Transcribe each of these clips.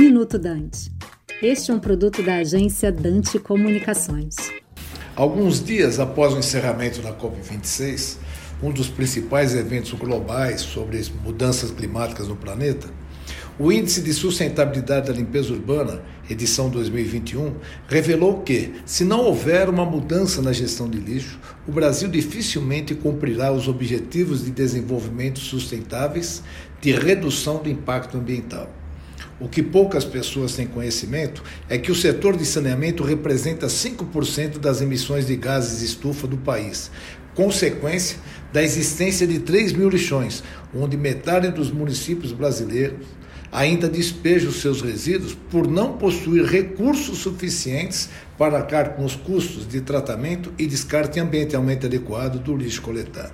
Minuto Dante. Este é um produto da agência Dante Comunicações. Alguns dias após o encerramento da COP26, um dos principais eventos globais sobre mudanças climáticas no planeta, o Índice de Sustentabilidade da Limpeza Urbana, edição 2021, revelou que, se não houver uma mudança na gestão de lixo, o Brasil dificilmente cumprirá os Objetivos de Desenvolvimento Sustentáveis de redução do impacto ambiental. O que poucas pessoas têm conhecimento é que o setor de saneamento representa 5% das emissões de gases de estufa do país, consequência da existência de 3 mil lixões, onde metade dos municípios brasileiros ainda despejam seus resíduos por não possuir recursos suficientes para arcar com os custos de tratamento e descarte ambientalmente adequado do lixo coletado.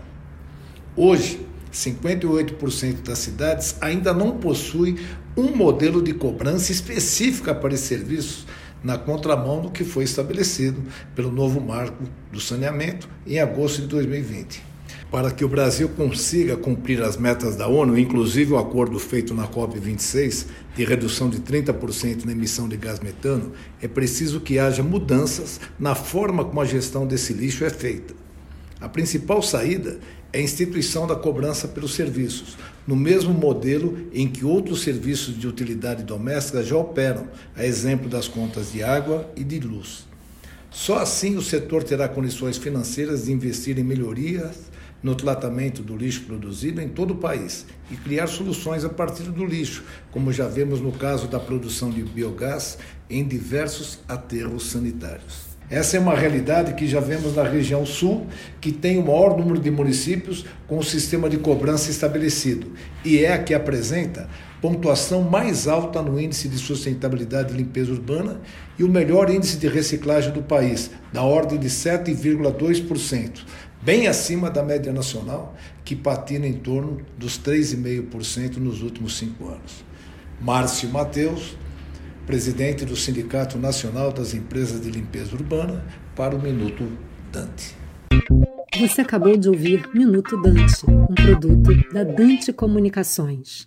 Hoje, 58% das cidades ainda não possuem um modelo de cobrança específica para esses serviços, na contramão do que foi estabelecido pelo novo marco do saneamento em agosto de 2020. Para que o Brasil consiga cumprir as metas da ONU, inclusive o acordo feito na COP26 de redução de 30% na emissão de gás metano, é preciso que haja mudanças na forma como a gestão desse lixo é feita. A principal saída é a instituição da cobrança pelos serviços, no mesmo modelo em que outros serviços de utilidade doméstica já operam, a exemplo das contas de água e de luz. Só assim o setor terá condições financeiras de investir em melhorias no tratamento do lixo produzido em todo o país e criar soluções a partir do lixo, como já vemos no caso da produção de biogás em diversos aterros sanitários. Essa é uma realidade que já vemos na região sul, que tem o maior número de municípios com o sistema de cobrança estabelecido e é a que apresenta pontuação mais alta no índice de sustentabilidade e limpeza urbana e o melhor índice de reciclagem do país, da ordem de 7,2%, bem acima da média nacional, que patina em torno dos 3,5% nos últimos cinco anos. Márcio Mateus, presidente do Sindicato Nacional das Empresas de Limpeza Urbana, para o Minuto Dante. Você acabou de ouvir Minuto Dante, um produto da Dante Comunicações.